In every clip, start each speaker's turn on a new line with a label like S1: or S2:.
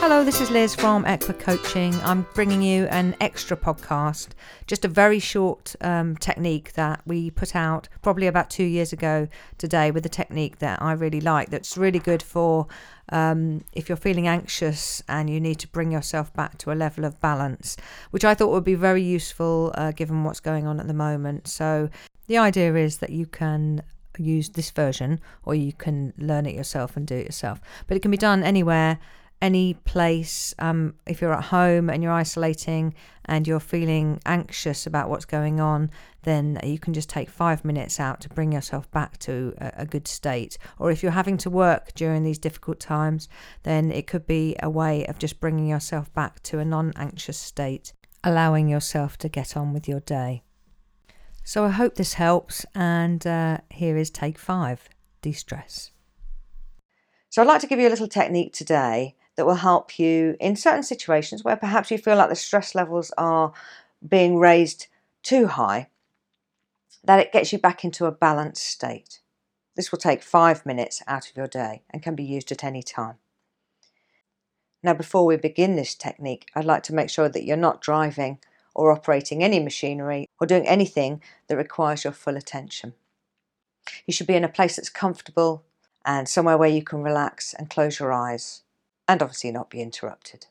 S1: Hello, this is Liz from Equa Coaching. I'm bringing you an extra podcast, just a very short um, technique that we put out probably about two years ago today with a technique that I really like that's really good for um, if you're feeling anxious and you need to bring yourself back to a level of balance, which I thought would be very useful uh, given what's going on at the moment. So, the idea is that you can use this version or you can learn it yourself and do it yourself, but it can be done anywhere any place, um, if you're at home and you're isolating and you're feeling anxious about what's going on, then you can just take five minutes out to bring yourself back to a, a good state. Or if you're having to work during these difficult times, then it could be a way of just bringing yourself back to a non anxious state, allowing yourself to get on with your day. So I hope this helps, and uh, here is take five de stress.
S2: So, I'd like to give you a little technique today that will help you in certain situations where perhaps you feel like the stress levels are being raised too high, that it gets you back into a balanced state. This will take five minutes out of your day and can be used at any time. Now, before we begin this technique, I'd like to make sure that you're not driving or operating any machinery or doing anything that requires your full attention. You should be in a place that's comfortable and somewhere where you can relax and close your eyes and obviously not be interrupted.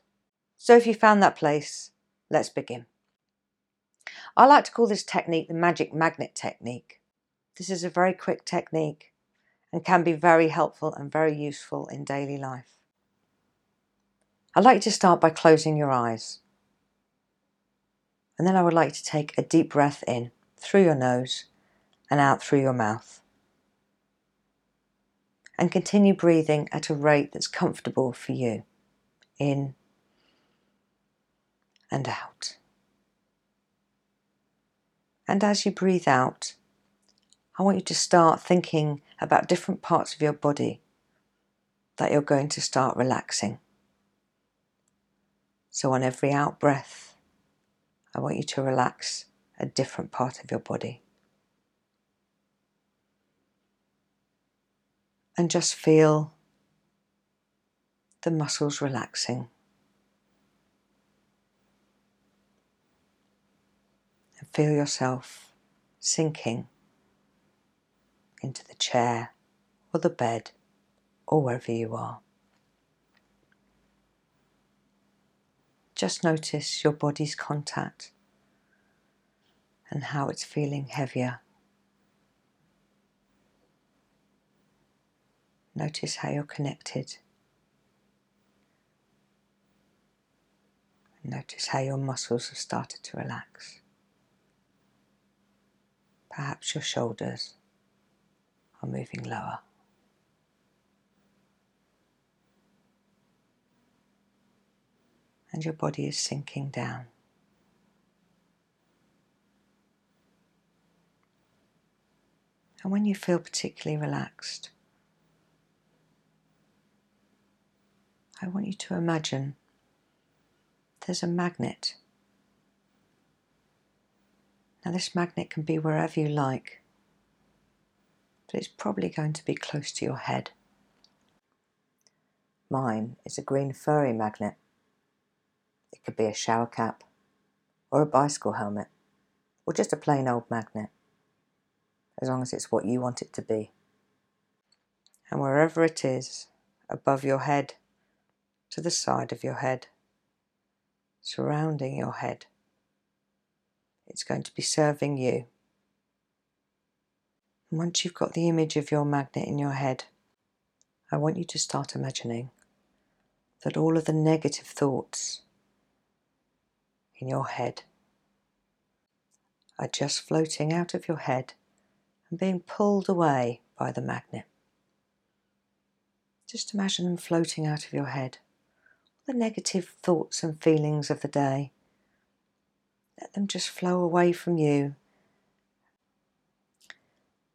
S2: So if you found that place, let's begin. I like to call this technique the magic magnet technique. This is a very quick technique and can be very helpful and very useful in daily life. I'd like you to start by closing your eyes. And then I would like to take a deep breath in through your nose and out through your mouth and continue breathing at a rate that's comfortable for you. In and out. And as you breathe out, I want you to start thinking about different parts of your body that you're going to start relaxing. So, on every out breath, I want you to relax a different part of your body. And just feel the muscles relaxing. And feel yourself sinking into the chair or the bed or wherever you are. Just notice your body's contact and how it's feeling heavier Notice how you're connected. Notice how your muscles have started to relax. Perhaps your shoulders are moving lower. And your body is sinking down. And when you feel particularly relaxed, I want you to imagine there's a magnet. Now, this magnet can be wherever you like, but it's probably going to be close to your head. Mine is a green furry magnet. It could be a shower cap, or a bicycle helmet, or just a plain old magnet, as long as it's what you want it to be. And wherever it is, above your head, to the side of your head, surrounding your head. It's going to be serving you. And once you've got the image of your magnet in your head, I want you to start imagining that all of the negative thoughts in your head are just floating out of your head and being pulled away by the magnet. Just imagine them floating out of your head the negative thoughts and feelings of the day. Let them just flow away from you.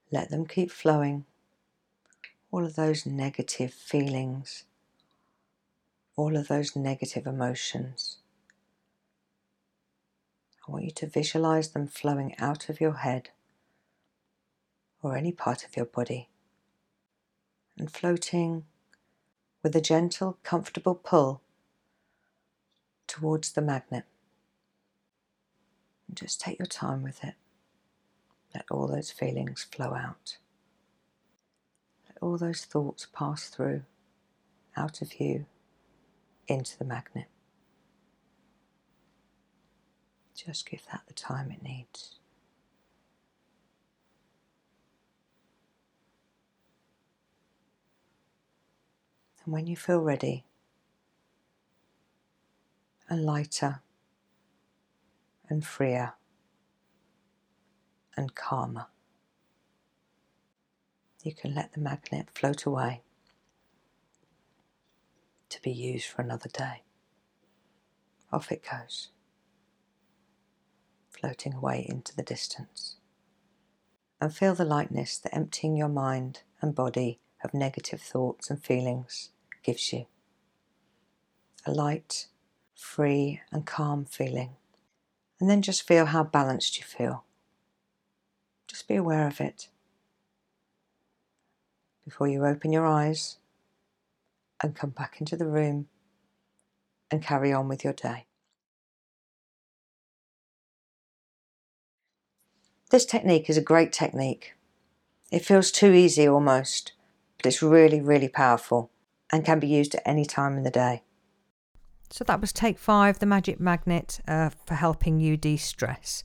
S2: Let them keep flowing. All of those negative feelings, all of those negative emotions. I want you to visualize them flowing out of your head or any part of your body and floating with a gentle, comfortable pull towards the magnet. And just take your time with it. Let all those feelings flow out. Let all those thoughts pass through, out of you, into the magnet. Just give that the time it needs. And when you feel ready and lighter and freer and calmer, you can let the magnet float away to be used for another day. Off it goes, floating away into the distance. And feel the lightness that emptying your mind and body of negative thoughts and feelings gives you. A light, free, and calm feeling. And then just feel how balanced you feel. Just be aware of it before you open your eyes and come back into the room and carry on with your day. This technique is a great technique. It feels too easy almost, but it's really, really powerful and can be used at any time in the day.
S1: So that was take five, the magic magnet uh, for helping you de stress.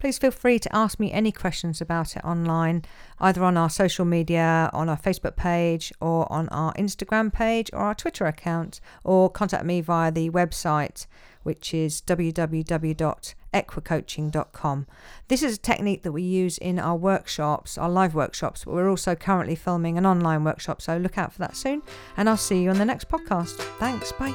S1: Please feel free to ask me any questions about it online, either on our social media, on our Facebook page, or on our Instagram page or our Twitter account, or contact me via the website, which is www.equicoaching.com. This is a technique that we use in our workshops, our live workshops, but we're also currently filming an online workshop, so look out for that soon. And I'll see you on the next podcast. Thanks, bye.